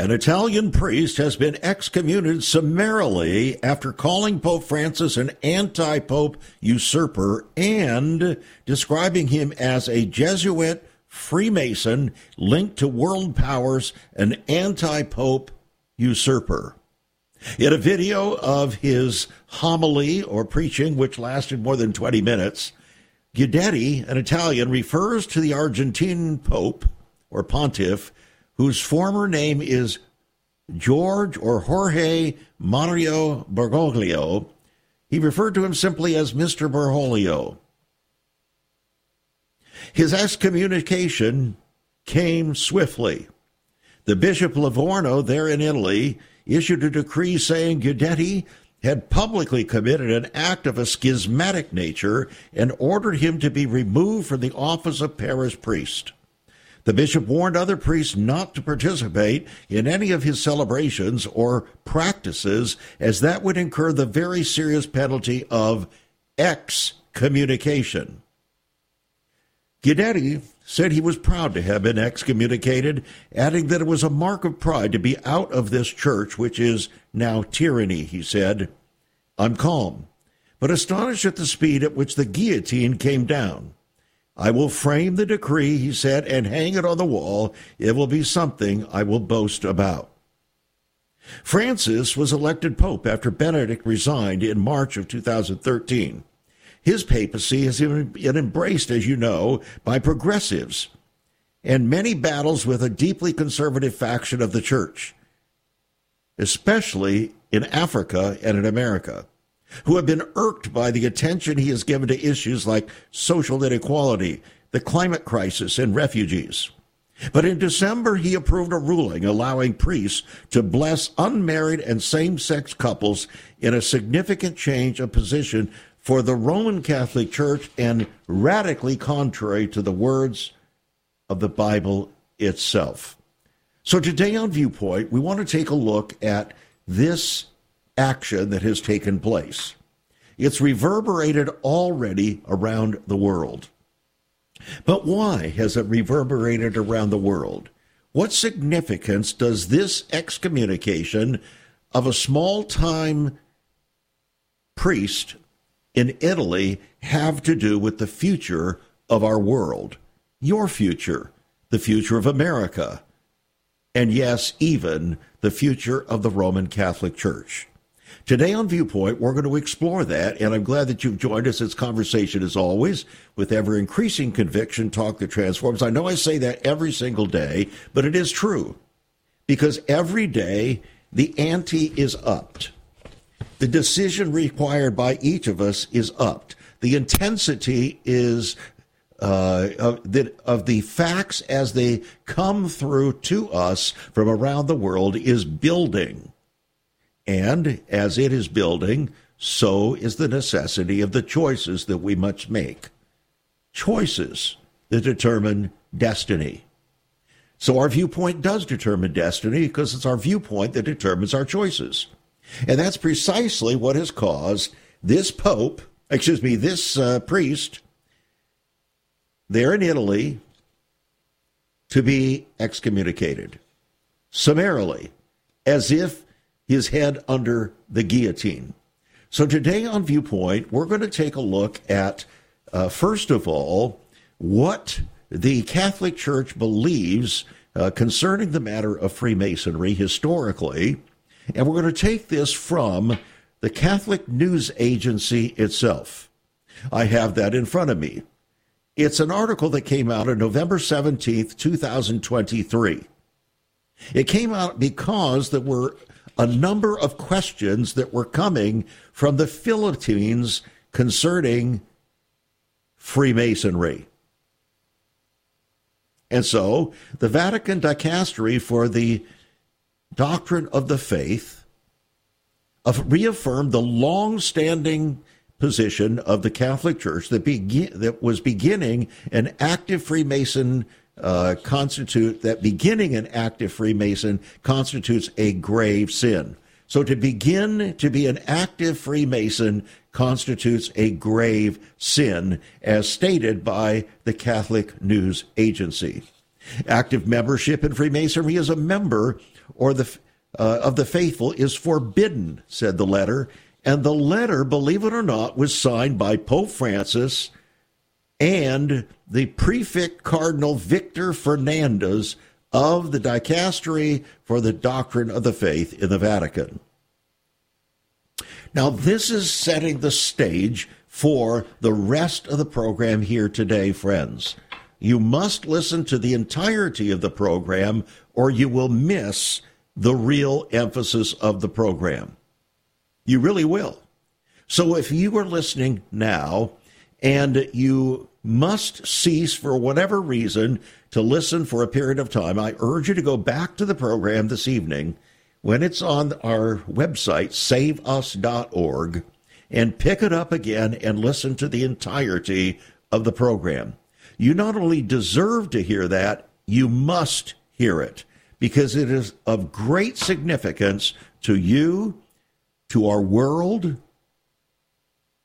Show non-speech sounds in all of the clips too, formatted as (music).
An Italian priest has been excommunicated summarily after calling Pope Francis an anti pope usurper and describing him as a Jesuit Freemason linked to world powers, an anti pope usurper. In a video of his homily or preaching, which lasted more than 20 minutes, Guidetti, an Italian, refers to the Argentine pope or pontiff whose former name is George or Jorge Mario Bergoglio. He referred to him simply as Mr. Bergoglio. His excommunication came swiftly. The Bishop of Livorno, there in Italy, issued a decree saying Guidetti had publicly committed an act of a schismatic nature and ordered him to be removed from the office of parish priest. The bishop warned other priests not to participate in any of his celebrations or practices, as that would incur the very serious penalty of excommunication. Guidetti said he was proud to have been excommunicated, adding that it was a mark of pride to be out of this church, which is now tyranny, he said. I'm calm, but astonished at the speed at which the guillotine came down. I will frame the decree, he said, and hang it on the wall. It will be something I will boast about. Francis was elected pope after Benedict resigned in March of 2013. His papacy has been embraced, as you know, by progressives and many battles with a deeply conservative faction of the church, especially in Africa and in America who have been irked by the attention he has given to issues like social inequality, the climate crisis, and refugees. But in December, he approved a ruling allowing priests to bless unmarried and same sex couples in a significant change of position for the Roman Catholic Church and radically contrary to the words of the Bible itself. So today on Viewpoint, we want to take a look at this action that has taken place. It's reverberated already around the world. But why has it reverberated around the world? What significance does this excommunication of a small time priest in Italy have to do with the future of our world? Your future, the future of America, and yes, even the future of the Roman Catholic Church. Today on Viewpoint, we're going to explore that, and I'm glad that you've joined us. It's conversation as always with ever increasing conviction, talk that transforms. I know I say that every single day, but it is true because every day the ante is upped. The decision required by each of us is upped. The intensity is uh, of, the, of the facts as they come through to us from around the world is building. And as it is building, so is the necessity of the choices that we must make. Choices that determine destiny. So our viewpoint does determine destiny because it's our viewpoint that determines our choices. And that's precisely what has caused this pope, excuse me, this uh, priest there in Italy to be excommunicated summarily as if his head under the guillotine. So today on Viewpoint, we're going to take a look at, uh, first of all, what the Catholic Church believes uh, concerning the matter of Freemasonry historically. And we're going to take this from the Catholic News Agency itself. I have that in front of me. It's an article that came out on November 17th, 2023. It came out because there were a number of questions that were coming from the Philippines concerning Freemasonry. And so the Vatican Dicastery for the Doctrine of the Faith reaffirmed the long standing position of the Catholic Church that, that was beginning an active Freemason uh, constitute that beginning an active Freemason constitutes a grave sin. So to begin to be an active Freemason constitutes a grave sin, as stated by the Catholic News Agency. Active membership in Freemasonry as a member or the uh, of the faithful is forbidden, said the letter. And the letter, believe it or not, was signed by Pope Francis and the prefect Cardinal Victor Fernandez of the Dicastery for the Doctrine of the Faith in the Vatican. Now, this is setting the stage for the rest of the program here today, friends. You must listen to the entirety of the program or you will miss the real emphasis of the program. You really will. So if you are listening now and you must cease for whatever reason to listen for a period of time, I urge you to go back to the program this evening when it's on our website, saveus.org, and pick it up again and listen to the entirety of the program. You not only deserve to hear that, you must hear it because it is of great significance to you, to our world,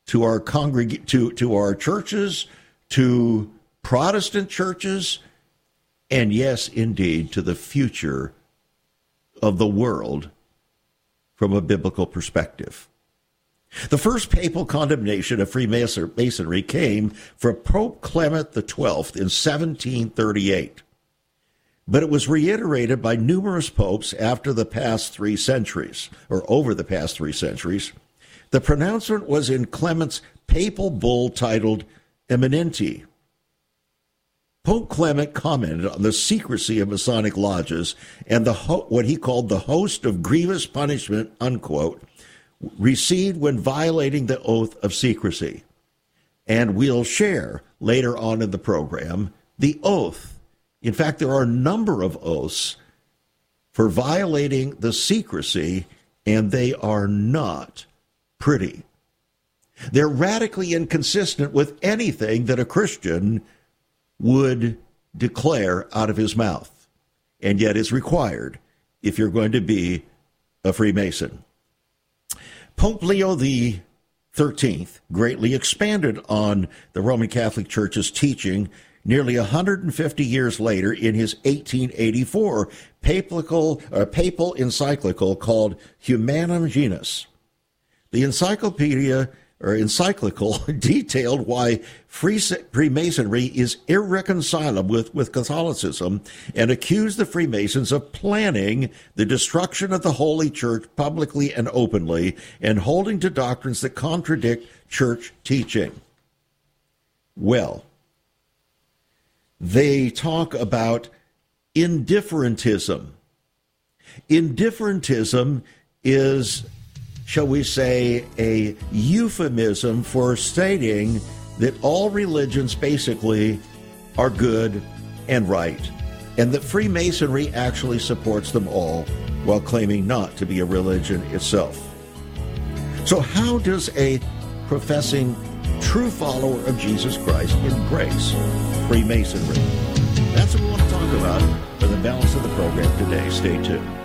to our congreg- to, to our churches, to Protestant churches, and yes, indeed, to the future of the world from a biblical perspective. The first papal condemnation of Freemasonry came from Pope Clement XII in 1738 but it was reiterated by numerous popes after the past three centuries, or over the past three centuries. The pronouncement was in Clement's papal bull titled Eminenti. Pope Clement commented on the secrecy of Masonic lodges and the ho- what he called the host of grievous punishment, unquote, received when violating the oath of secrecy. And we'll share later on in the program the oath in fact, there are a number of oaths for violating the secrecy, and they are not pretty. They're radically inconsistent with anything that a Christian would declare out of his mouth, and yet is required if you're going to be a Freemason. Pope Leo the 13th greatly expanded on the Roman Catholic Church's teaching nearly 150 years later in his 1884 papal, uh, papal encyclical called Humanum Genus. The encyclopedia or encyclical (laughs) detailed why Freemasonry is irreconcilable with, with Catholicism and accused the Freemasons of planning the destruction of the Holy Church publicly and openly and holding to doctrines that contradict church teaching. Well, they talk about indifferentism. Indifferentism is, shall we say, a euphemism for stating that all religions basically are good and right, and that Freemasonry actually supports them all while claiming not to be a religion itself. So, how does a professing true follower of Jesus Christ embrace Freemasonry. That's what we want to talk about for the balance of the program today. Stay tuned.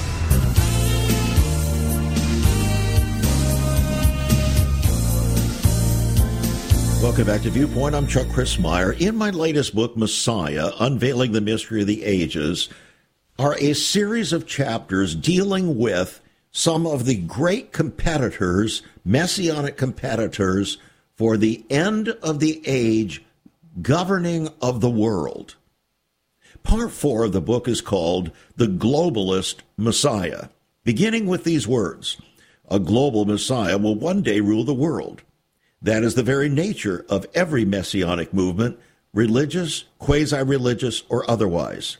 Welcome back to Viewpoint. I'm Chuck Crismier. In my latest book, Messiah Unveiling the Mystery of the Ages, are a series of chapters dealing with some of the great competitors, messianic competitors, for the end of the age governing of the world. Part four of the book is called The Globalist Messiah, beginning with these words A global Messiah will one day rule the world. That is the very nature of every messianic movement, religious, quasi religious, or otherwise.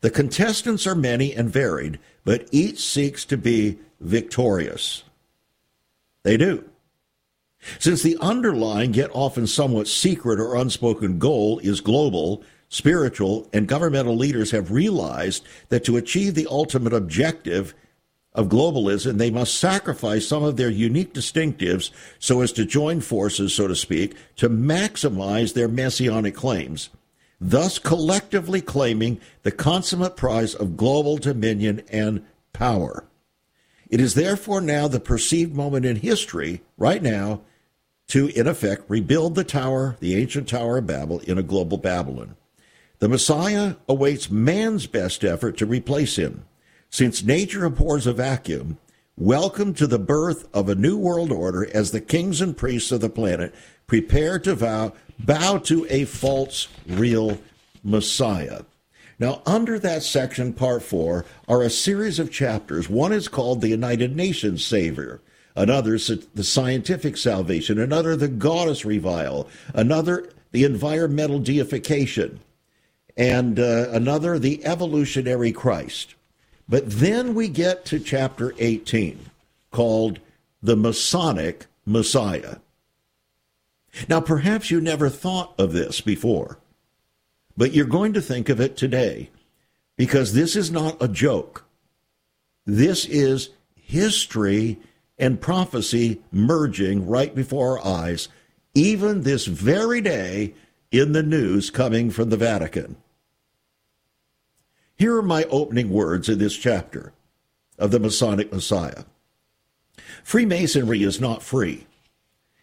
The contestants are many and varied, but each seeks to be victorious. They do. Since the underlying, yet often somewhat secret or unspoken goal is global, spiritual, and governmental leaders have realized that to achieve the ultimate objective of globalism, they must sacrifice some of their unique distinctives so as to join forces, so to speak, to maximize their messianic claims, thus collectively claiming the consummate prize of global dominion and power. It is therefore now the perceived moment in history, right now, to, in effect, rebuild the tower, the ancient Tower of Babel, in a global Babylon. The Messiah awaits man's best effort to replace him. Since nature abhors a vacuum, welcome to the birth of a new world order as the kings and priests of the planet prepare to vow, bow to a false, real Messiah. Now, under that section, part four, are a series of chapters. One is called the United Nations Savior, another, the scientific salvation, another, the goddess revile, another, the environmental deification, and uh, another, the evolutionary Christ. But then we get to chapter 18 called the Masonic Messiah. Now, perhaps you never thought of this before, but you're going to think of it today because this is not a joke. This is history and prophecy merging right before our eyes, even this very day in the news coming from the Vatican. Here are my opening words in this chapter of the Masonic Messiah. Freemasonry is not free.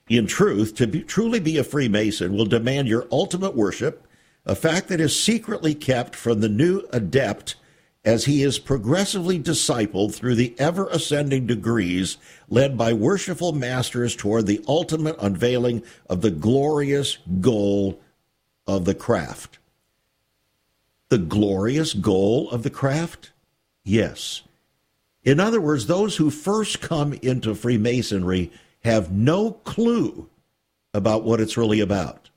In truth, to be, truly be a Freemason will demand your ultimate worship, a fact that is secretly kept from the new adept as he is progressively discipled through the ever ascending degrees led by worshipful masters toward the ultimate unveiling of the glorious goal of the craft the glorious goal of the craft? Yes. In other words, those who first come into Freemasonry have no clue about what it's really about.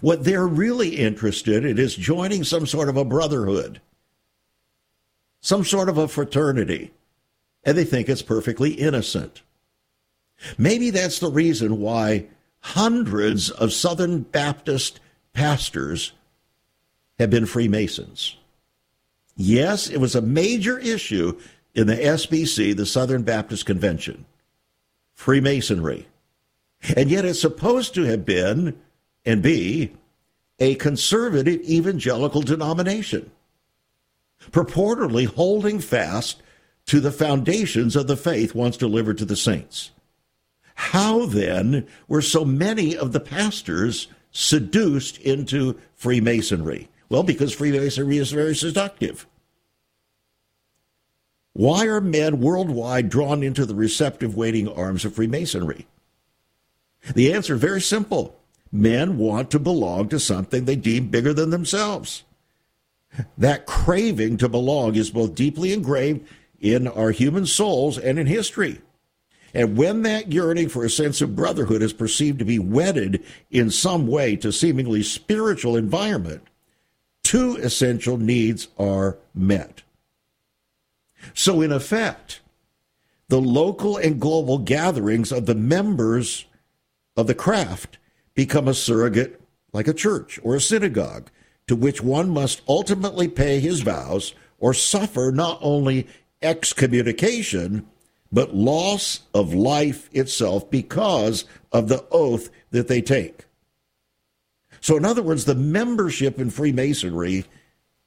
What they're really interested in is joining some sort of a brotherhood, some sort of a fraternity, and they think it's perfectly innocent. Maybe that's the reason why hundreds of Southern Baptist pastors been Freemasons. Yes, it was a major issue in the SBC, the Southern Baptist Convention. Freemasonry. And yet it's supposed to have been and be a conservative evangelical denomination, purportedly holding fast to the foundations of the faith once delivered to the saints. How then were so many of the pastors seduced into Freemasonry? Well, because Freemasonry is very seductive. Why are men worldwide drawn into the receptive waiting arms of Freemasonry? The answer very simple. Men want to belong to something they deem bigger than themselves. That craving to belong is both deeply engraved in our human souls and in history. And when that yearning for a sense of brotherhood is perceived to be wedded in some way to seemingly spiritual environment, two essential needs are met. So, in effect, the local and global gatherings of the members of the craft become a surrogate like a church or a synagogue to which one must ultimately pay his vows or suffer not only excommunication, but loss of life itself because of the oath that they take. So, in other words, the membership in Freemasonry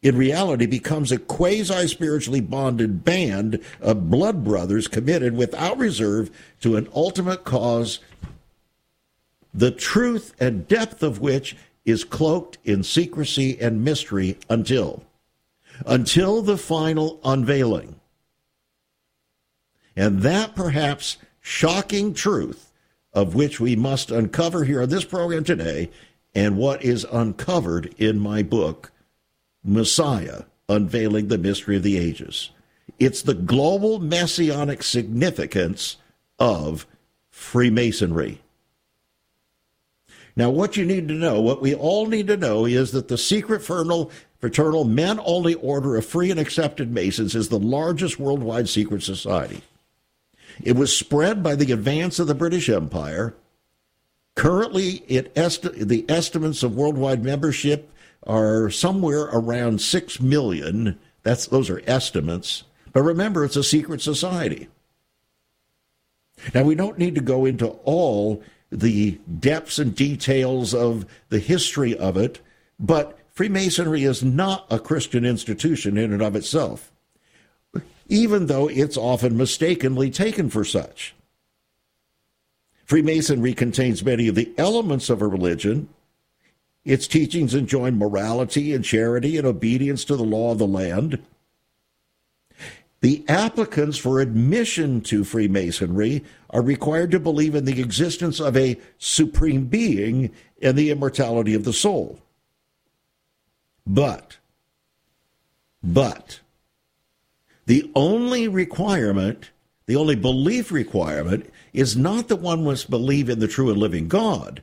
in reality becomes a quasi spiritually bonded band of blood brothers committed without reserve to an ultimate cause, the truth and depth of which is cloaked in secrecy and mystery until until the final unveiling. And that perhaps shocking truth of which we must uncover here on this program today and what is uncovered in my book, Messiah Unveiling the Mystery of the Ages. It's the global messianic significance of Freemasonry. Now, what you need to know, what we all need to know, is that the secret fraternal, fraternal men only order of free and accepted Masons is the largest worldwide secret society. It was spread by the advance of the British Empire. Currently, it esti- the estimates of worldwide membership are somewhere around 6 million. That's, those are estimates. But remember, it's a secret society. Now, we don't need to go into all the depths and details of the history of it, but Freemasonry is not a Christian institution in and of itself, even though it's often mistakenly taken for such. Freemasonry contains many of the elements of a religion. Its teachings enjoin morality and charity and obedience to the law of the land. The applicants for admission to Freemasonry are required to believe in the existence of a supreme being and the immortality of the soul. But, but, the only requirement, the only belief requirement, is not that one must believe in the true and living God,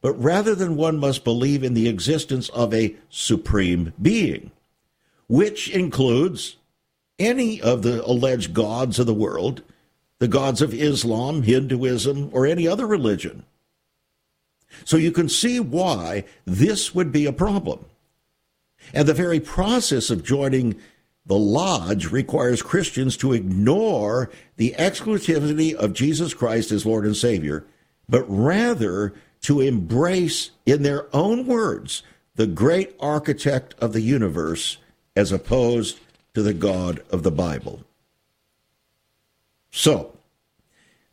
but rather than one must believe in the existence of a supreme being, which includes any of the alleged gods of the world, the gods of Islam, Hinduism, or any other religion. So you can see why this would be a problem. And the very process of joining the lodge requires Christians to ignore the exclusivity of Jesus Christ as Lord and Savior, but rather to embrace, in their own words, the great architect of the universe as opposed to the God of the Bible. So,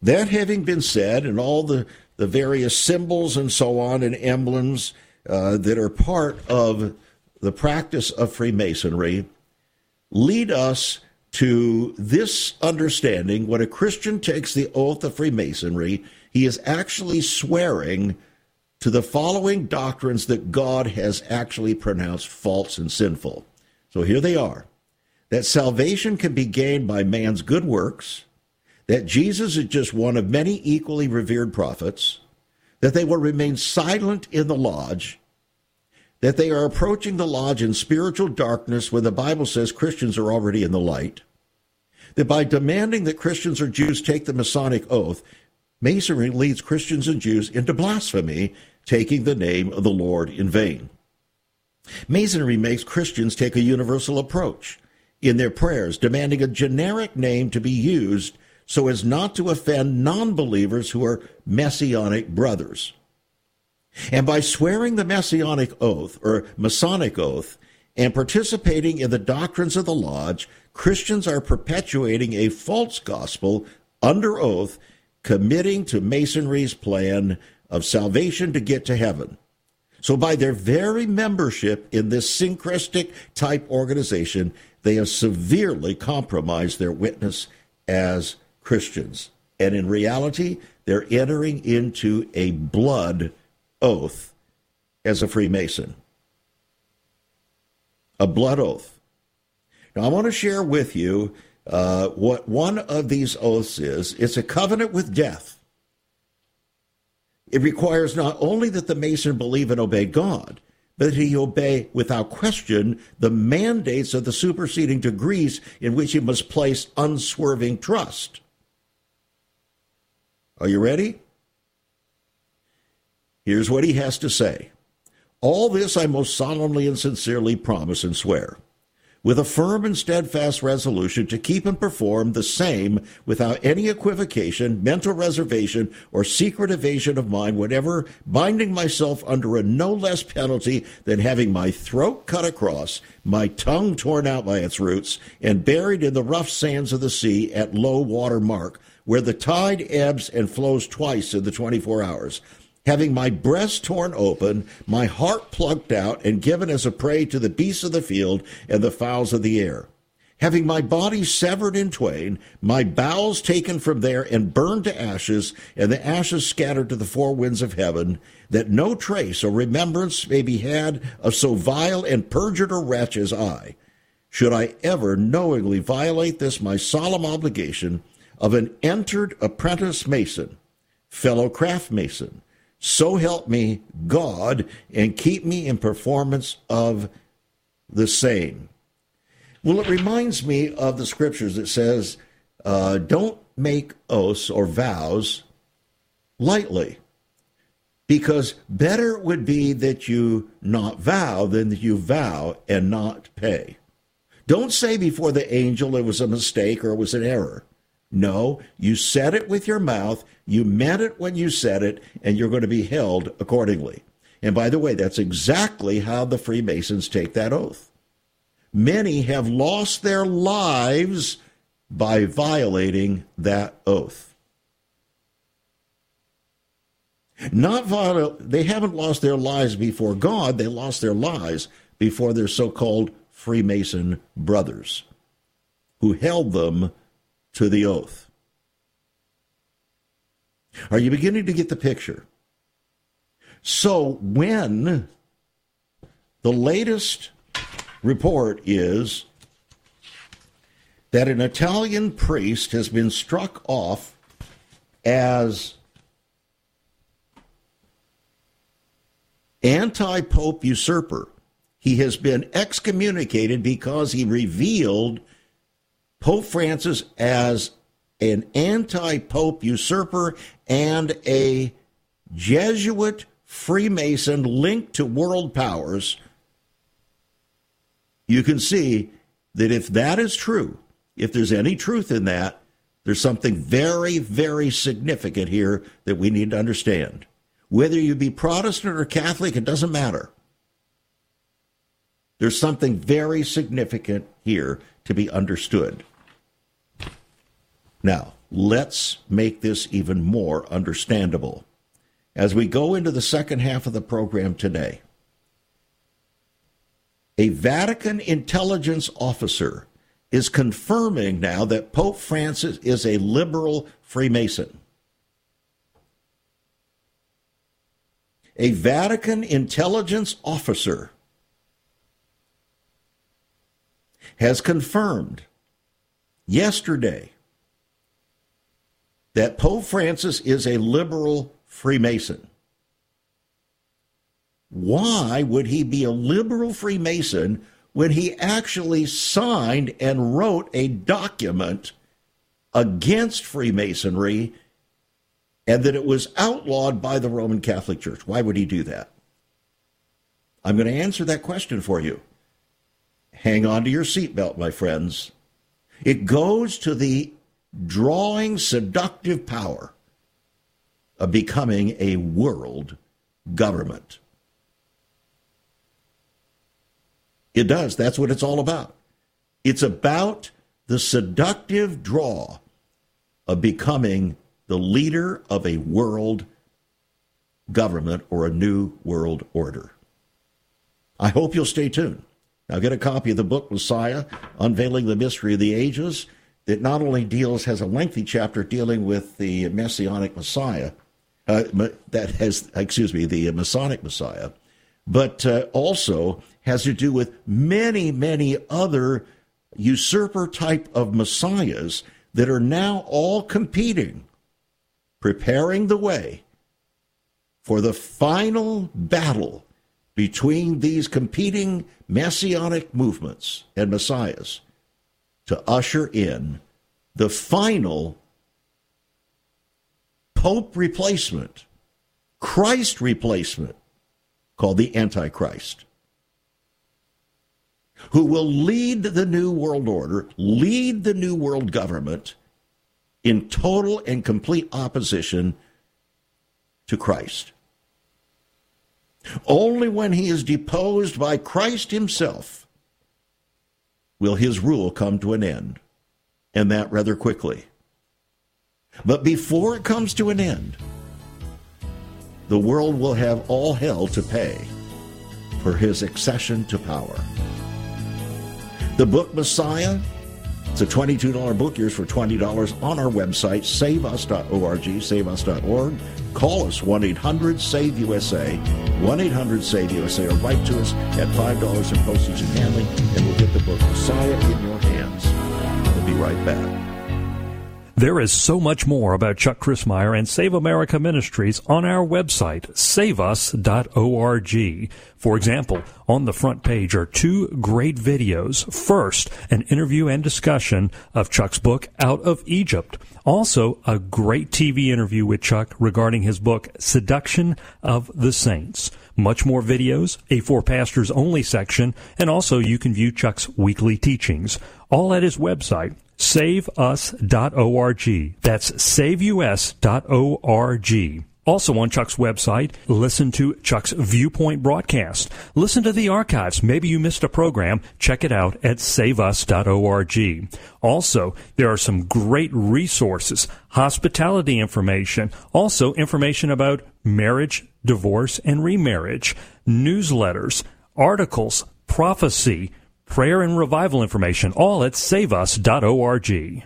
that having been said, and all the, the various symbols and so on and emblems uh, that are part of the practice of Freemasonry, lead us to this understanding when a Christian takes the oath of Freemasonry, he is actually swearing to the following doctrines that God has actually pronounced false and sinful. So here they are that salvation can be gained by man's good works, that Jesus is just one of many equally revered prophets, that they will remain silent in the lodge, that they are approaching the lodge in spiritual darkness when the Bible says Christians are already in the light, that by demanding that Christians or Jews take the Masonic oath, Masonry leads Christians and Jews into blasphemy, taking the name of the Lord in vain. Masonry makes Christians take a universal approach in their prayers, demanding a generic name to be used so as not to offend non believers who are messianic brothers. And by swearing the messianic oath or Masonic oath and participating in the doctrines of the lodge, Christians are perpetuating a false gospel under oath, committing to Masonry's plan of salvation to get to heaven. So, by their very membership in this syncretic type organization, they have severely compromised their witness as Christians. And in reality, they're entering into a blood oath as a Freemason. A blood oath. Now, I want to share with you uh, what one of these oaths is it's a covenant with death. It requires not only that the Mason believe and obey God, but that he obey without question the mandates of the superseding degrees in which he must place unswerving trust. Are you ready? Here's what he has to say. All this I most solemnly and sincerely promise and swear with a firm and steadfast resolution to keep and perform the same without any equivocation, mental reservation, or secret evasion of mine, whatever binding myself under a no less penalty than having my throat cut across, my tongue torn out by its roots, and buried in the rough sands of the sea at low water mark, where the tide ebbs and flows twice in the 24 hours having my breast torn open, my heart plucked out, and given as a prey to the beasts of the field and the fowls of the air. Having my body severed in twain, my bowels taken from there and burned to ashes, and the ashes scattered to the four winds of heaven, that no trace or remembrance may be had of so vile and perjured a wretch as I, should I ever knowingly violate this my solemn obligation of an entered apprentice mason, fellow craft mason, So help me God and keep me in performance of the same. Well, it reminds me of the scriptures that says, uh, don't make oaths or vows lightly. Because better would be that you not vow than that you vow and not pay. Don't say before the angel it was a mistake or it was an error. No, you said it with your mouth, you meant it when you said it, and you're going to be held accordingly. And by the way, that's exactly how the Freemasons take that oath. Many have lost their lives by violating that oath. Not viol- they haven't lost their lives before God, they lost their lives before their so called Freemason brothers who held them to the oath. Are you beginning to get the picture? So when the latest report is that an Italian priest has been struck off as anti Pope usurper. He has been excommunicated because he revealed Pope Francis as an anti Pope usurper and a Jesuit Freemason linked to world powers. You can see that if that is true, if there's any truth in that, there's something very, very significant here that we need to understand. Whether you be Protestant or Catholic, it doesn't matter. There's something very significant here to be understood. Now, let's make this even more understandable. As we go into the second half of the program today, a Vatican intelligence officer is confirming now that Pope Francis is a liberal Freemason. a Vatican intelligence officer has confirmed yesterday that Pope Francis is a liberal Freemason. Why would he be a liberal Freemason when he actually signed and wrote a document against Freemasonry and that it was outlawed by the Roman Catholic Church. Why would he do that? I'm going to answer that question for you. Hang on to your seatbelt, my friends. It goes to the drawing seductive power of becoming a world government. It does. That's what it's all about. It's about the seductive draw of becoming the leader of a world government or a new world order. I hope you'll stay tuned. Now, get a copy of the book Messiah, Unveiling the Mystery of the Ages, that not only deals, has a lengthy chapter dealing with the Messianic Messiah, uh, that has, excuse me, the Masonic Messiah, but uh, also has to do with many, many other usurper type of messiahs that are now all competing preparing the way for the final battle between these competing messianic movements and messiahs to usher in the final pope replacement, Christ replacement, called the Antichrist, who will lead the new world order, lead the new world government in total and complete opposition to Christ. Only when he is deposed by Christ himself will his rule come to an end, and that rather quickly. But before it comes to an end, the world will have all hell to pay for his accession to power. The book Messiah it's a $22 book, yours for $20 on our website, saveus.org, saveus.org. Call us 1 800 SAVE USA, 1 800 SAVE USA, or write to us at $5 in postage and handling, and we'll get the book Messiah in your hands. We'll be right back. There is so much more about Chuck Crismier and Save America Ministries on our website, saveus.org. For example, on the front page are two great videos. First, an interview and discussion of Chuck's book, Out of Egypt. Also, a great TV interview with Chuck regarding his book, Seduction of the Saints. Much more videos, a For Pastors Only section, and also you can view Chuck's weekly teachings. All at his website, saveus.org. That's saveus.org. Also on Chuck's website, listen to Chuck's Viewpoint broadcast. Listen to the archives. Maybe you missed a program. Check it out at saveus.org. Also, there are some great resources, hospitality information, also information about marriage, divorce, and remarriage, newsletters, articles, prophecy, prayer and revival information, all at saveus.org.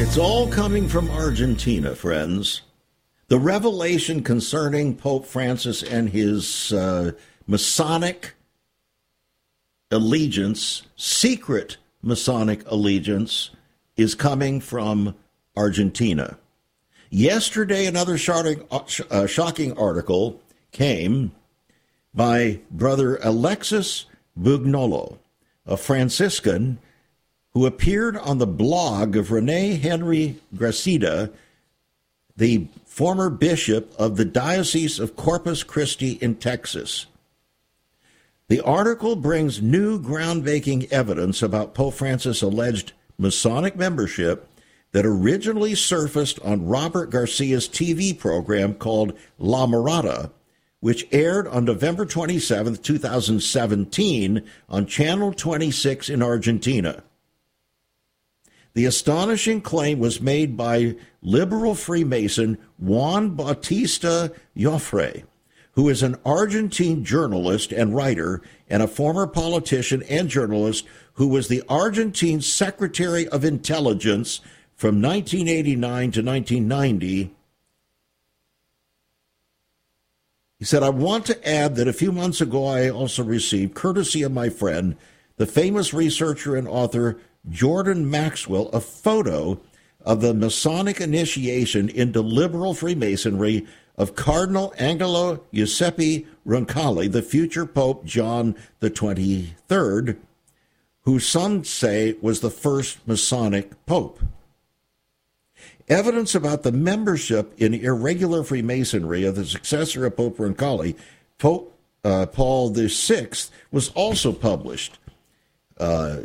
It's all coming from Argentina, friends. The revelation concerning Pope Francis and his uh, Masonic allegiance, secret Masonic allegiance, is coming from Argentina. Yesterday, another shocking, uh, shocking article came by Brother Alexis Bugnolo, a Franciscan who appeared on the blog of Rene Henry Gracida, the former bishop of the Diocese of Corpus Christi in Texas. The article brings new groundbreaking evidence about Pope Francis' alleged Masonic membership that originally surfaced on Robert Garcia's TV program called La Mirada, which aired on November 27, 2017, on Channel 26 in Argentina. The astonishing claim was made by liberal Freemason Juan Bautista Joffre, who is an Argentine journalist and writer and a former politician and journalist who was the Argentine Secretary of Intelligence from 1989 to 1990. He said, I want to add that a few months ago I also received, courtesy of my friend, the famous researcher and author Jordan Maxwell a photo of the Masonic initiation into liberal Freemasonry of Cardinal Angelo Giuseppe Roncalli, the future Pope John the 23rd, who some say was the first Masonic Pope. Evidence about the membership in irregular Freemasonry of the successor of Pope Roncalli, Pope uh, Paul VI, was also published. Uh,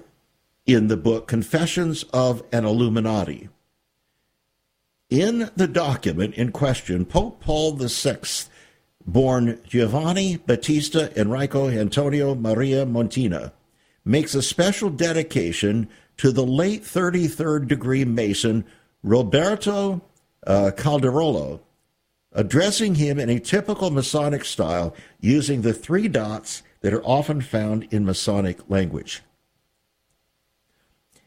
in the book Confessions of an Illuminati. In the document in question, Pope Paul VI, born Giovanni Battista Enrico Antonio Maria Montini, makes a special dedication to the late 33rd degree Mason Roberto uh, Calderolo, addressing him in a typical Masonic style using the three dots that are often found in Masonic language.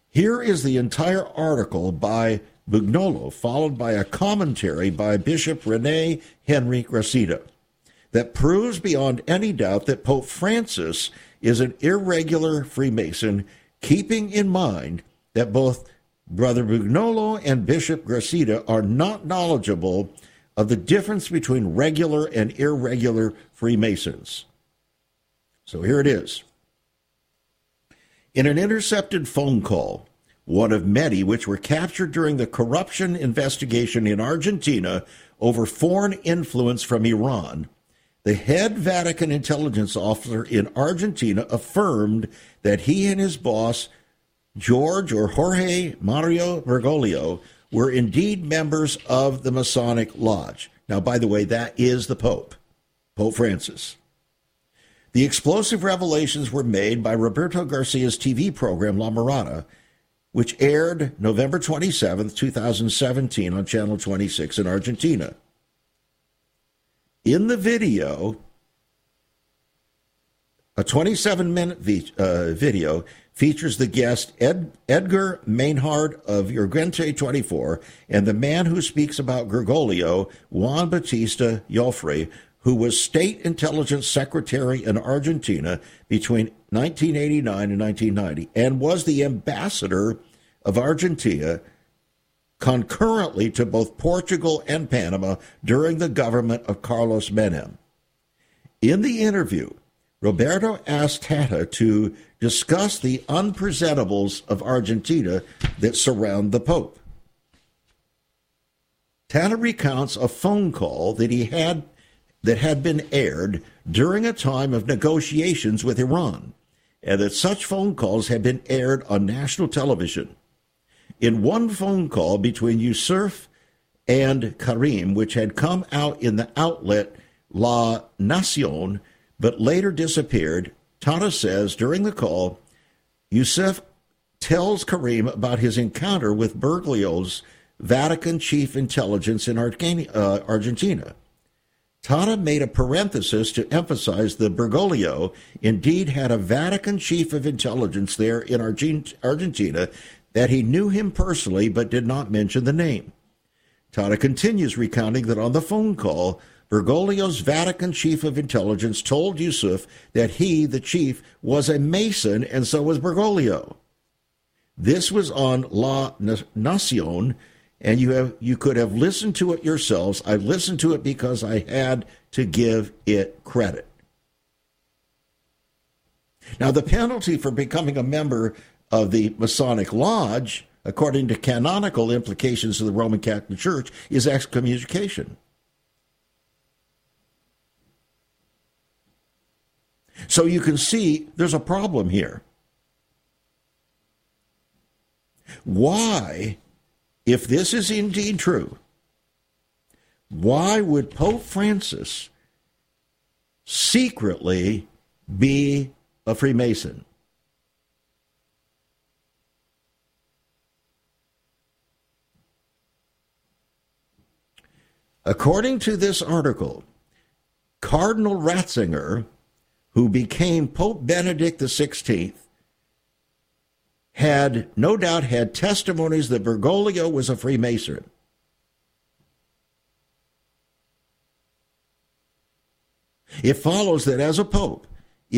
Here is the entire article by Bugnolo, followed by a commentary by Bishop Rene Henry Gracida, that proves beyond any doubt that Pope Francis is an irregular Freemason, keeping in mind that both Brother Bugnolo and Bishop Gracida are not knowledgeable of the difference between regular and irregular Freemasons. So here it is. In an intercepted phone call, one of many which were captured during the corruption investigation in Argentina over foreign influence from Iran, the head Vatican intelligence officer in Argentina affirmed that he and his boss, George or Jorge Mario Bergoglio, were indeed members of the Masonic Lodge. Now, by the way, that is the Pope, Pope Francis. The explosive revelations were made by Roberto Garcia's TV program La Mirada, which aired November 27, 2017 on Channel 26 in Argentina. In the video, a 27 minute vi- uh, video features the guest Ed- Edgar Mainhard of Urgente 24 and the man who speaks about Bergoglio, Juan Batista Joffre, who was state intelligence secretary in Argentina between 1989 and 1990 and was the ambassador of Argentina concurrently to both Portugal and Panama during the government of Carlos Menem. In the interview, Roberto asked Tata to discuss the unpresentables of Argentina that surround the Pope. Tata recounts a phone call that he had that had been aired during a time of negotiations with Iran, and that such phone calls had been aired on national television. In one phone call between Yusuf and Karim, which had come out in the outlet La Nacion, but later disappeared, Tata says during the call, Yusuf tells Karim about his encounter with Bergoglio's Vatican chief intelligence in uh, Argentina. Tata made a parenthesis to emphasize that Bergoglio indeed had a Vatican chief of intelligence there in Argentina, that he knew him personally but did not mention the name. Tata continues recounting that on the phone call, Bergoglio's Vatican chief of intelligence told Yusuf that he, the chief, was a Mason and so was Bergoglio. This was on La Nacion, and you have you could have listened to it yourselves. I listened to it because I had to give it credit. Now, the penalty for becoming a member of the Masonic Lodge, according to canonical implications of the Roman Catholic Church, is excommunication. So you can see there's a problem here. Why, if this is indeed true, why would Pope Francis secretly be a Freemason? According to this article, Cardinal Ratzinger who became Pope Benedict XVI, had no doubt had testimonies that Bergoglio was a Freemason. It follows that as a pope,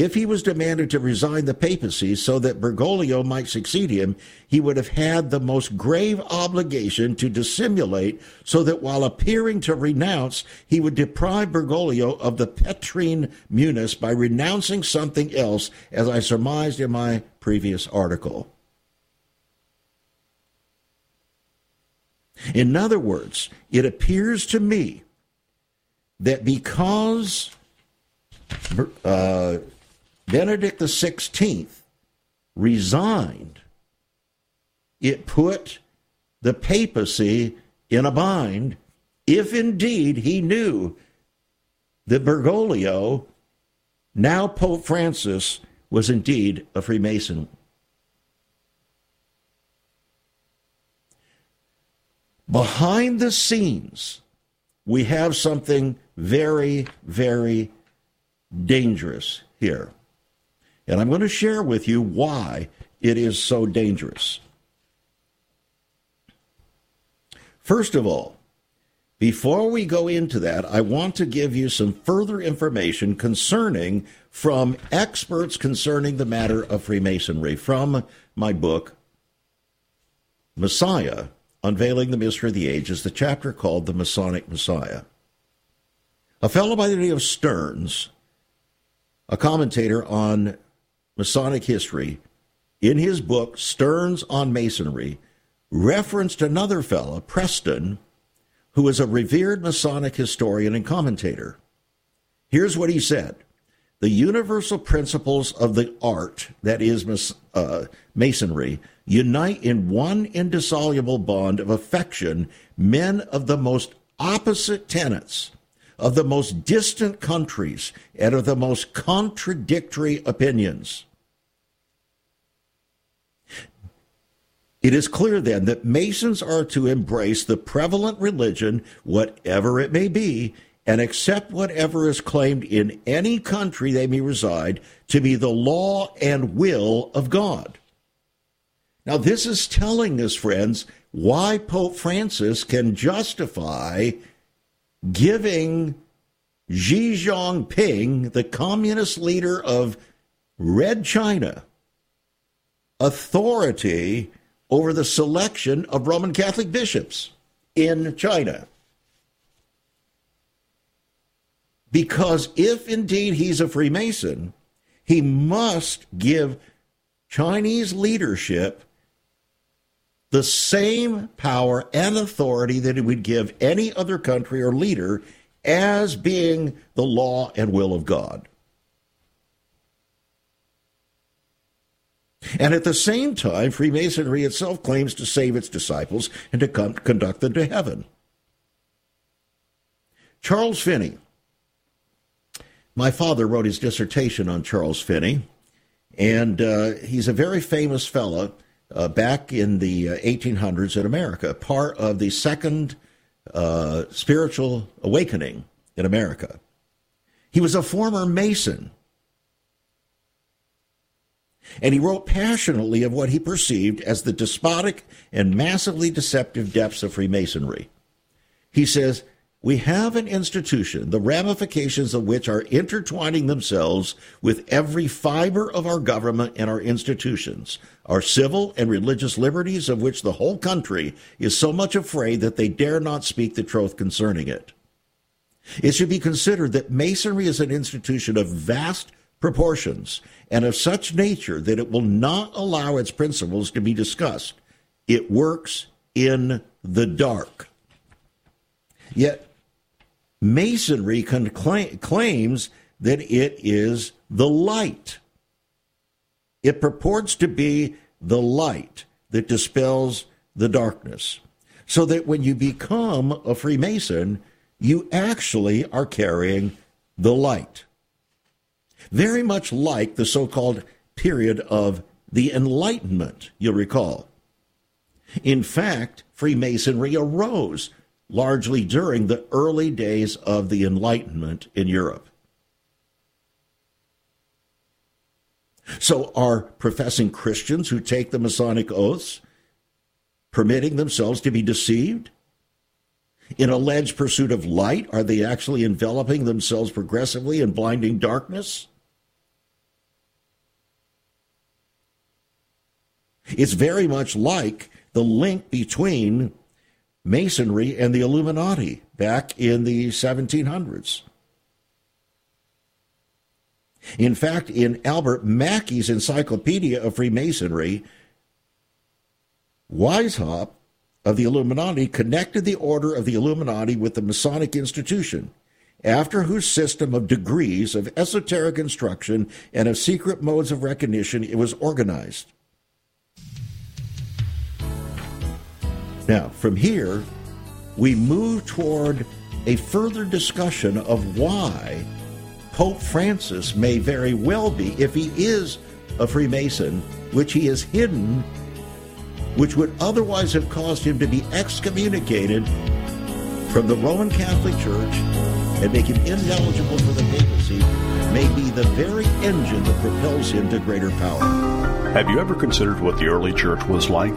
if he was demanded to resign the papacy so that Bergoglio might succeed him, he would have had the most grave obligation to dissimulate so that while appearing to renounce, he would deprive Bergoglio of the Petrine munus by renouncing something else, as I surmised in my previous article. In other words, it appears to me that because uh, Benedict XVI resigned, it put the papacy in a bind if indeed he knew that Bergoglio, now Pope Francis, was indeed a Freemason. Behind the scenes, we have something very, very dangerous here. And I'm going to share with you why it is so dangerous. First of all, before we go into that, I want to give you some further information concerning from experts concerning the matter of Freemasonry from my book, Messiah Unveiling the Mystery of the Ages, the chapter called The Masonic Messiah. A fellow by the name of Stearns, a commentator on Masonic history, in his book, Stearns on Masonry, referenced another fellow, Preston, who is a revered Masonic historian and commentator. Here's what he said The universal principles of the art, that is uh, Masonry, unite in one indissoluble bond of affection men of the most opposite tenets of the most distant countries and of the most contradictory opinions. It is clear then that Masons are to embrace the prevalent religion, whatever it may be, and accept whatever is claimed in any country they may reside to be the law and will of God. Now, this is telling us, friends, why Pope Francis can justify giving Xi Jinping, the communist leader of Red China, authority over the selection of Roman Catholic bishops in China. Because if indeed he's a Freemason, he must give Chinese leadership the same power and authority that it would give any other country or leader as being the law and will of God. And at the same time, Freemasonry itself claims to save its disciples and to con- conduct them to heaven. Charles Finney. My father wrote his dissertation on Charles Finney, and uh, he's a very famous fellow uh, back in the uh, 1800s in America, part of the second uh, spiritual awakening in America. He was a former Mason. And he wrote passionately of what he perceived as the despotic and massively deceptive depths of Freemasonry. He says, we have an institution, the ramifications of which are intertwining themselves with every fiber of our government and our institutions, our civil and religious liberties of which the whole country is so much afraid that they dare not speak the truth concerning it. It should be considered that Masonry is an institution of vast proportions and of such nature that it will not allow its principles to be discussed. It works in the dark. Yet Masonry claims that it is the light. It purports to be the light that dispels the darkness. So that when you become a Freemason, you actually are carrying the light. Very much like the so called period of the Enlightenment, you'll recall. In fact, Freemasonry arose largely during the early days of the Enlightenment in Europe. So, are professing Christians who take the Masonic oaths permitting themselves to be deceived? In alleged pursuit of light, are they actually enveloping themselves progressively in blinding darkness? It's very much like the link between Masonry and the Illuminati back in the 1700s. In fact, in Albert Mackey's Encyclopedia of Freemasonry, Weishaupt of the Illuminati connected the order of the Illuminati with the Masonic institution, after whose system of degrees of esoteric instruction and of secret modes of recognition it was organized. Now, from here, we move toward a further discussion of why Pope Francis may very well be, if he is a Freemason, which he has hidden, which would otherwise have caused him to be excommunicated from the Roman Catholic Church and make him ineligible for the papacy, may be the very engine that propels him to greater power. Have you ever considered what the early church was like?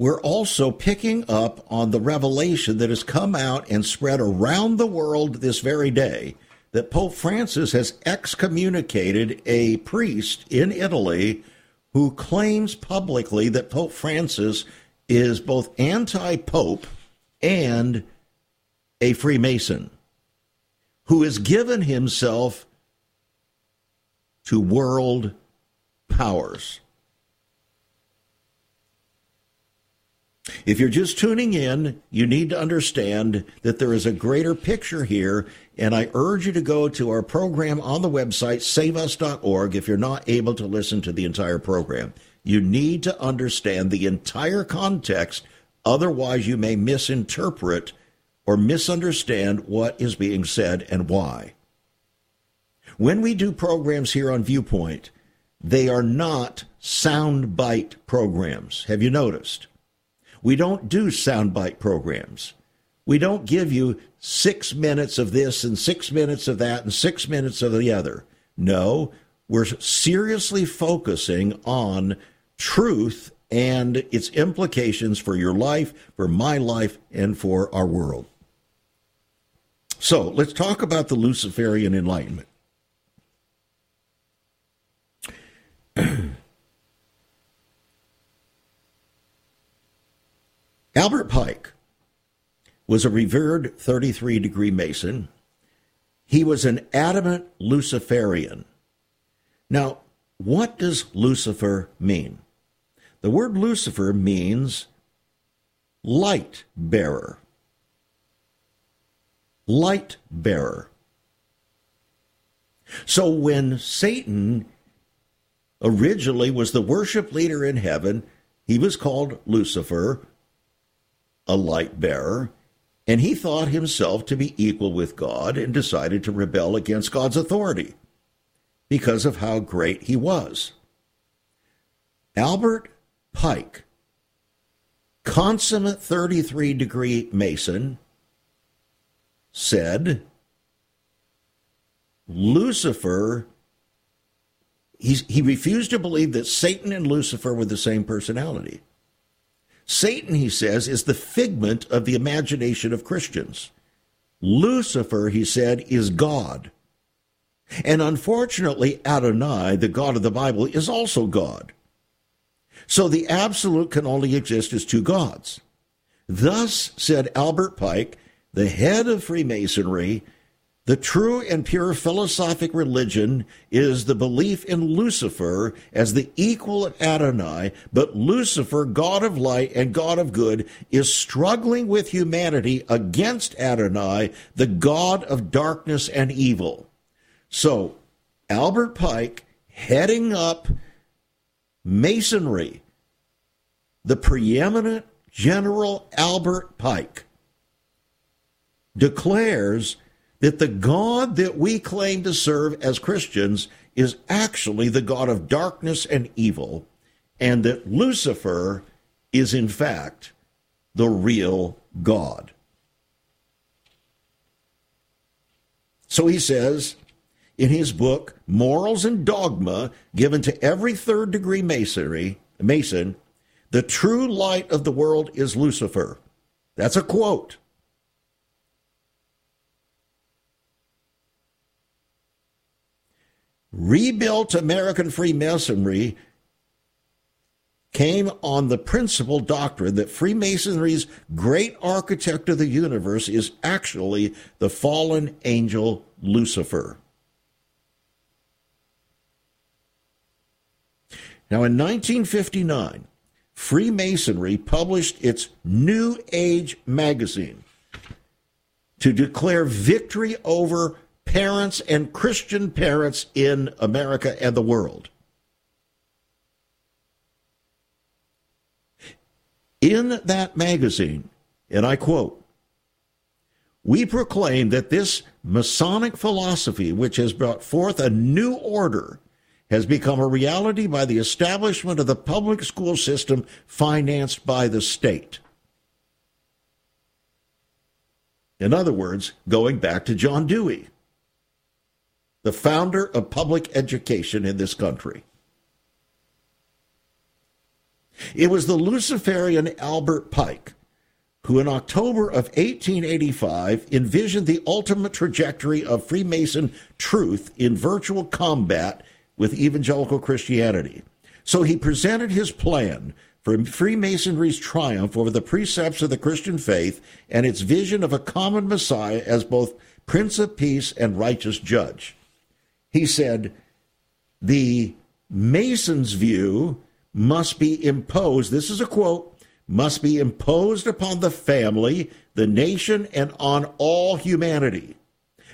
we're also picking up on the revelation that has come out and spread around the world this very day that Pope Francis has excommunicated a priest in Italy who claims publicly that Pope Francis is both anti Pope and a Freemason, who has given himself to world powers. If you're just tuning in, you need to understand that there is a greater picture here, and I urge you to go to our program on the website, saveus.org, if you're not able to listen to the entire program. You need to understand the entire context, otherwise, you may misinterpret or misunderstand what is being said and why. When we do programs here on Viewpoint, they are not soundbite programs. Have you noticed? We don't do soundbite programs. We don't give you six minutes of this and six minutes of that and six minutes of the other. No, we're seriously focusing on truth and its implications for your life, for my life, and for our world. So let's talk about the Luciferian Enlightenment. (clears throat) Albert Pike was a revered 33 degree Mason. He was an adamant Luciferian. Now, what does Lucifer mean? The word Lucifer means light bearer. Light bearer. So when Satan originally was the worship leader in heaven, he was called Lucifer, a light bearer, and he thought himself to be equal with God and decided to rebel against God's authority because of how great he was. Albert Pike, consummate 33 degree Mason, said Lucifer, he refused to believe that Satan and Lucifer were the same personality. Satan, he says, is the figment of the imagination of Christians. Lucifer, he said, is God. And unfortunately, Adonai, the God of the Bible, is also God. So the absolute can only exist as two gods. Thus, said Albert Pike, the head of Freemasonry, the true and pure philosophic religion is the belief in Lucifer as the equal of Adonai, but Lucifer, God of light and God of good, is struggling with humanity against Adonai, the God of darkness and evil. So, Albert Pike heading up Masonry, the preeminent General Albert Pike declares that the God that we claim to serve as Christians is actually the God of darkness and evil, and that Lucifer is in fact the real God. So he says in his book, Morals and Dogma, given to every third degree masonry, Mason, the true light of the world is Lucifer. That's a quote. Rebuilt American Freemasonry came on the principal doctrine that Freemasonry's great architect of the universe is actually the fallen angel Lucifer. Now, in 1959, Freemasonry published its New Age magazine to declare victory over parents and Christian parents in America and the world. In that magazine, and I quote, we proclaim that this Masonic philosophy, which has brought forth a new order, has become a reality by the establishment of the public school system financed by the state. In other words, going back to John Dewey, the founder of public education in this country. It was the Luciferian Albert Pike who, in October of 1885, envisioned the ultimate trajectory of Freemason truth in virtual combat with evangelical Christianity. So he presented his plan for Freemasonry's triumph over the precepts of the Christian faith and its vision of a common Messiah as both Prince of Peace and righteous judge. He said, the Mason's view must be imposed, this is a quote, must be imposed upon the family, the nation, and on all humanity.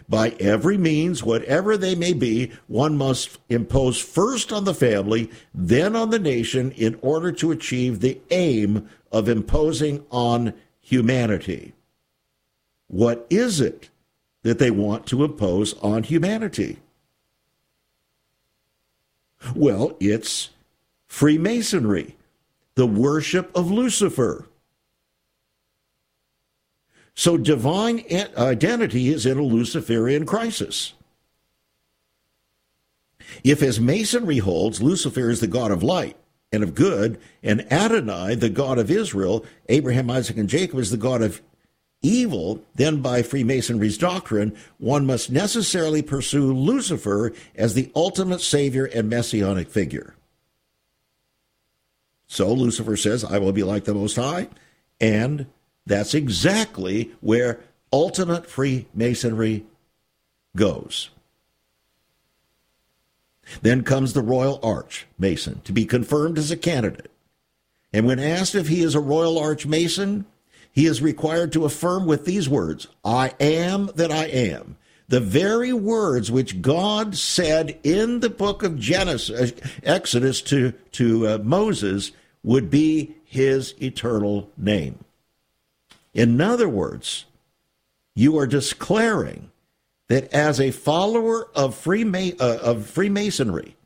By every means, whatever they may be, one must impose first on the family, then on the nation, in order to achieve the aim of imposing on humanity. What is it that they want to impose on humanity? Well, it's Freemasonry, the worship of Lucifer. So divine identity is in a Luciferian crisis. If, as Masonry holds, Lucifer is the God of light and of good, and Adonai, the God of Israel, Abraham, Isaac, and Jacob, is the God of evil, then by Freemasonry's doctrine, one must necessarily pursue Lucifer as the ultimate savior and messianic figure. So Lucifer says, I will be like the Most High, and that's exactly where ultimate Freemasonry goes. Then comes the Royal Arch Mason to be confirmed as a candidate. And when asked if he is a Royal Arch Mason, he is required to affirm with these words I am that I am. The very words which God said in the book of Genesis, Exodus to, to uh, Moses would be his eternal name. In other words, you are declaring that as a follower of, Freema- uh, of Freemasonry,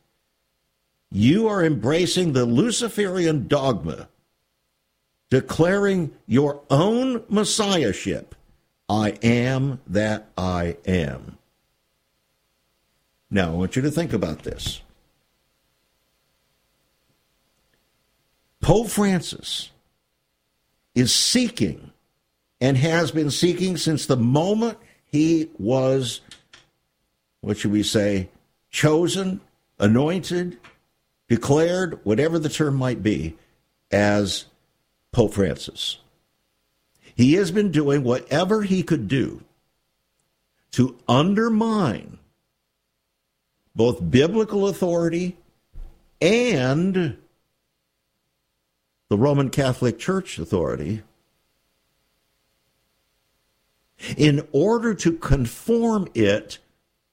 you are embracing the Luciferian dogma, declaring your own messiahship. I am that I am. Now, I want you to think about this. Pope Francis is seeking and has been seeking since the moment he was, what should we say, chosen, anointed, declared, whatever the term might be, as Pope Francis. He has been doing whatever he could do to undermine both biblical authority and the Roman Catholic Church authority in order to conform it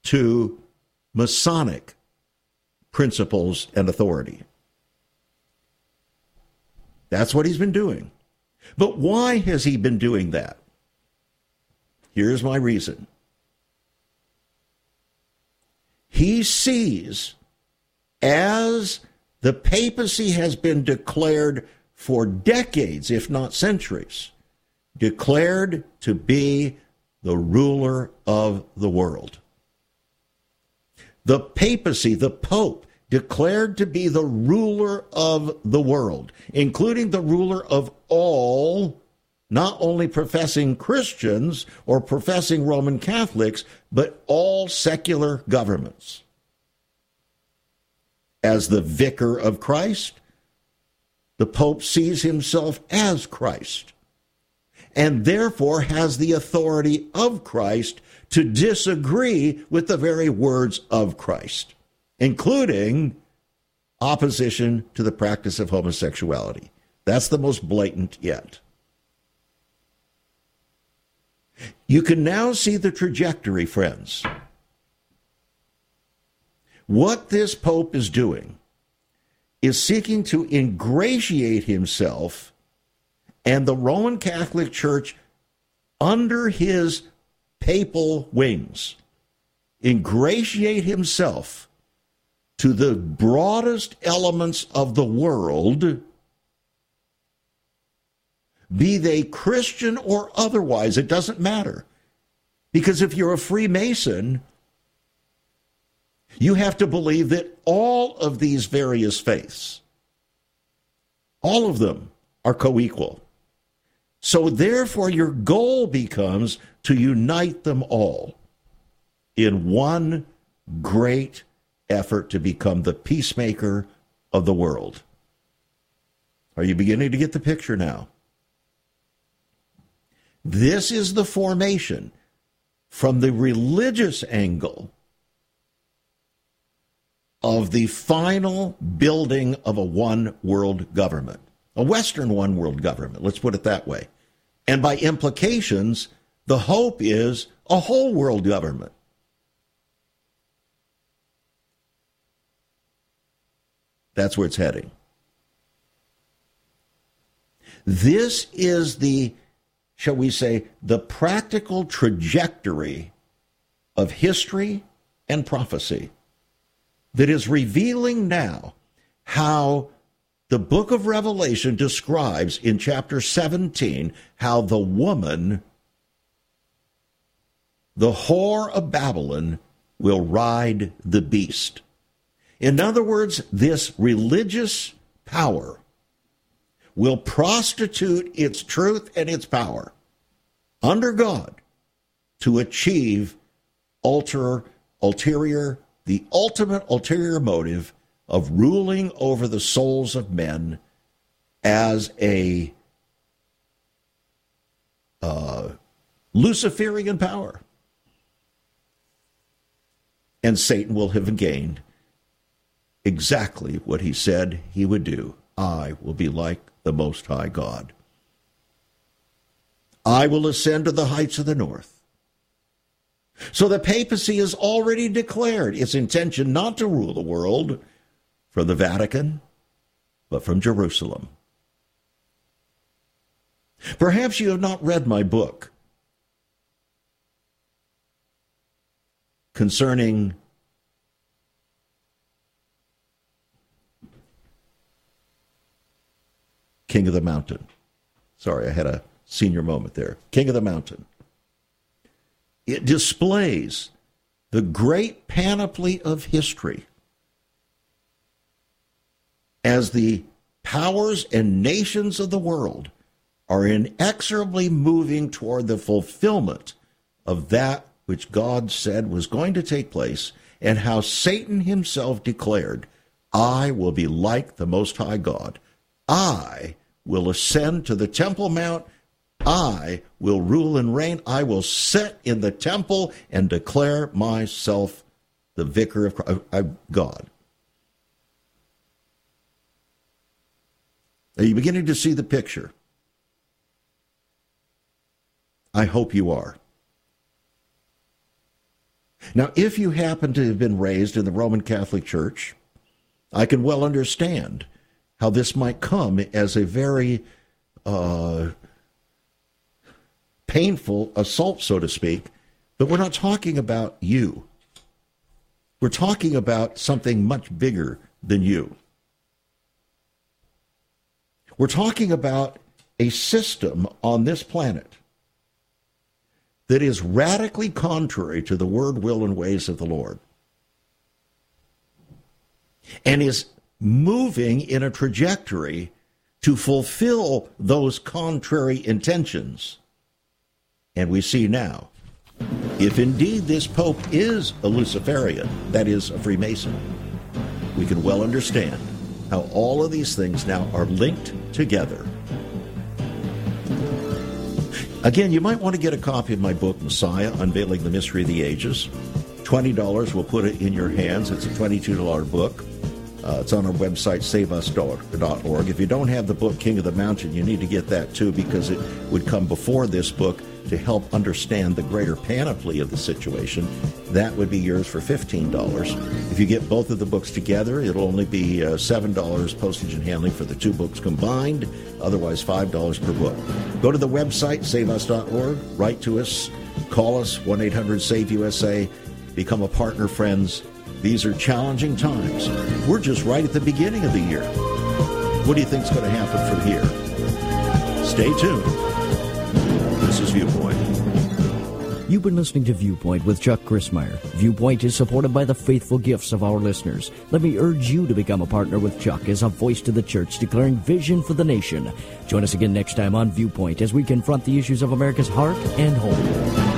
to Masonic principles and authority. That's what he's been doing. But why has he been doing that? Here's my reason. He sees, as the papacy has been declared for decades, if not centuries, declared to be the ruler of the world. The papacy, the pope, declared to be the ruler of the world, including the ruler of all, not only professing Christians or professing Roman Catholics, but all secular governments. As the vicar of Christ, the Pope sees himself as Christ and therefore has the authority of Christ to disagree with the very words of Christ, including opposition to the practice of homosexuality. That's the most blatant yet. You can now see the trajectory, friends. What this Pope is doing is seeking to ingratiate himself and the Roman Catholic Church under his papal wings ingratiate himself to the broadest elements of the world, be they Christian or otherwise, it doesn't matter. Because if you're a Freemason, you have to believe that all of these various faiths, all of them, are co equal. So, therefore, your goal becomes to unite them all in one great effort to become the peacemaker of the world. Are you beginning to get the picture now? This is the formation from the religious angle of the final building of a one world government, a Western one world government, let's put it that way. And by implications, the hope is a whole world government. That's where it's heading. This is the, shall we say, the practical trajectory of history and prophecy that is revealing now how the book of Revelation describes in chapter 17 how the woman, the whore of Babylon, will ride the beast. In other words, this religious power will prostitute its truth and its power under God to achieve ulterior, ulterior the ultimate ulterior motive of ruling over the souls of men as a uh, Luciferian power. And Satan will have gained exactly what he said he would do. I will be like the Most High God. I will ascend to the heights of the north. So the papacy has already declared its intention not to rule the world from the Vatican, but from Jerusalem. Perhaps you have not read my book concerning King of the Mountain. Sorry, I had a senior moment there. King of the Mountain. It displays the great panoply of history as the powers and nations of the world are inexorably moving toward the fulfillment of that which God said was going to take place, and how Satan himself declared, I will be like the Most High God. I will ascend to the Temple Mount I will rule and reign. I will sit in the temple and declare myself the vicar of Christ, God. Are you beginning to see the picture? I hope you are. Now, if you happen to have been raised in the Roman Catholic Church, I can well understand how this might come as a very uh, painful assault, so to speak, but we're not talking about you. We're talking about something much bigger than you. We're talking about a system on this planet that is radically contrary to the word, will, and ways of the Lord. And is moving in a trajectory to fulfill those contrary intentions and we see now, if indeed this Pope is a Luciferian, that is, a Freemason, we can well understand how all of these things now are linked together. Again, you might want to get a copy of my book, Messiah Unveiling the Mystery of the Ages. $20 will put it in your hands. It's a $22 book. Uh, it's on our website, saveus.org. If you don't have the book, King of the Mountain, you need to get that too because it would come before this book to help understand the greater panoply of the situation, that would be yours for $15. If you get both of the books together, it'll only be uh, $7 postage and handling for the two books combined, otherwise $5 per book. Go to the website, saveus.org, write to us, call us, 1 800 SAVE USA, become a partner, friends. These are challenging times. We're just right at the beginning of the year. What do you think is going to happen from here? Stay tuned. This is Viewpoint. You've been listening to Viewpoint with Chuck Crismier. Viewpoint is supported by the faithful gifts of our listeners. Let me urge you to become a partner with Chuck as a voice to the church declaring vision for the nation. Join us again next time on Viewpoint as we confront the issues of America's heart and home.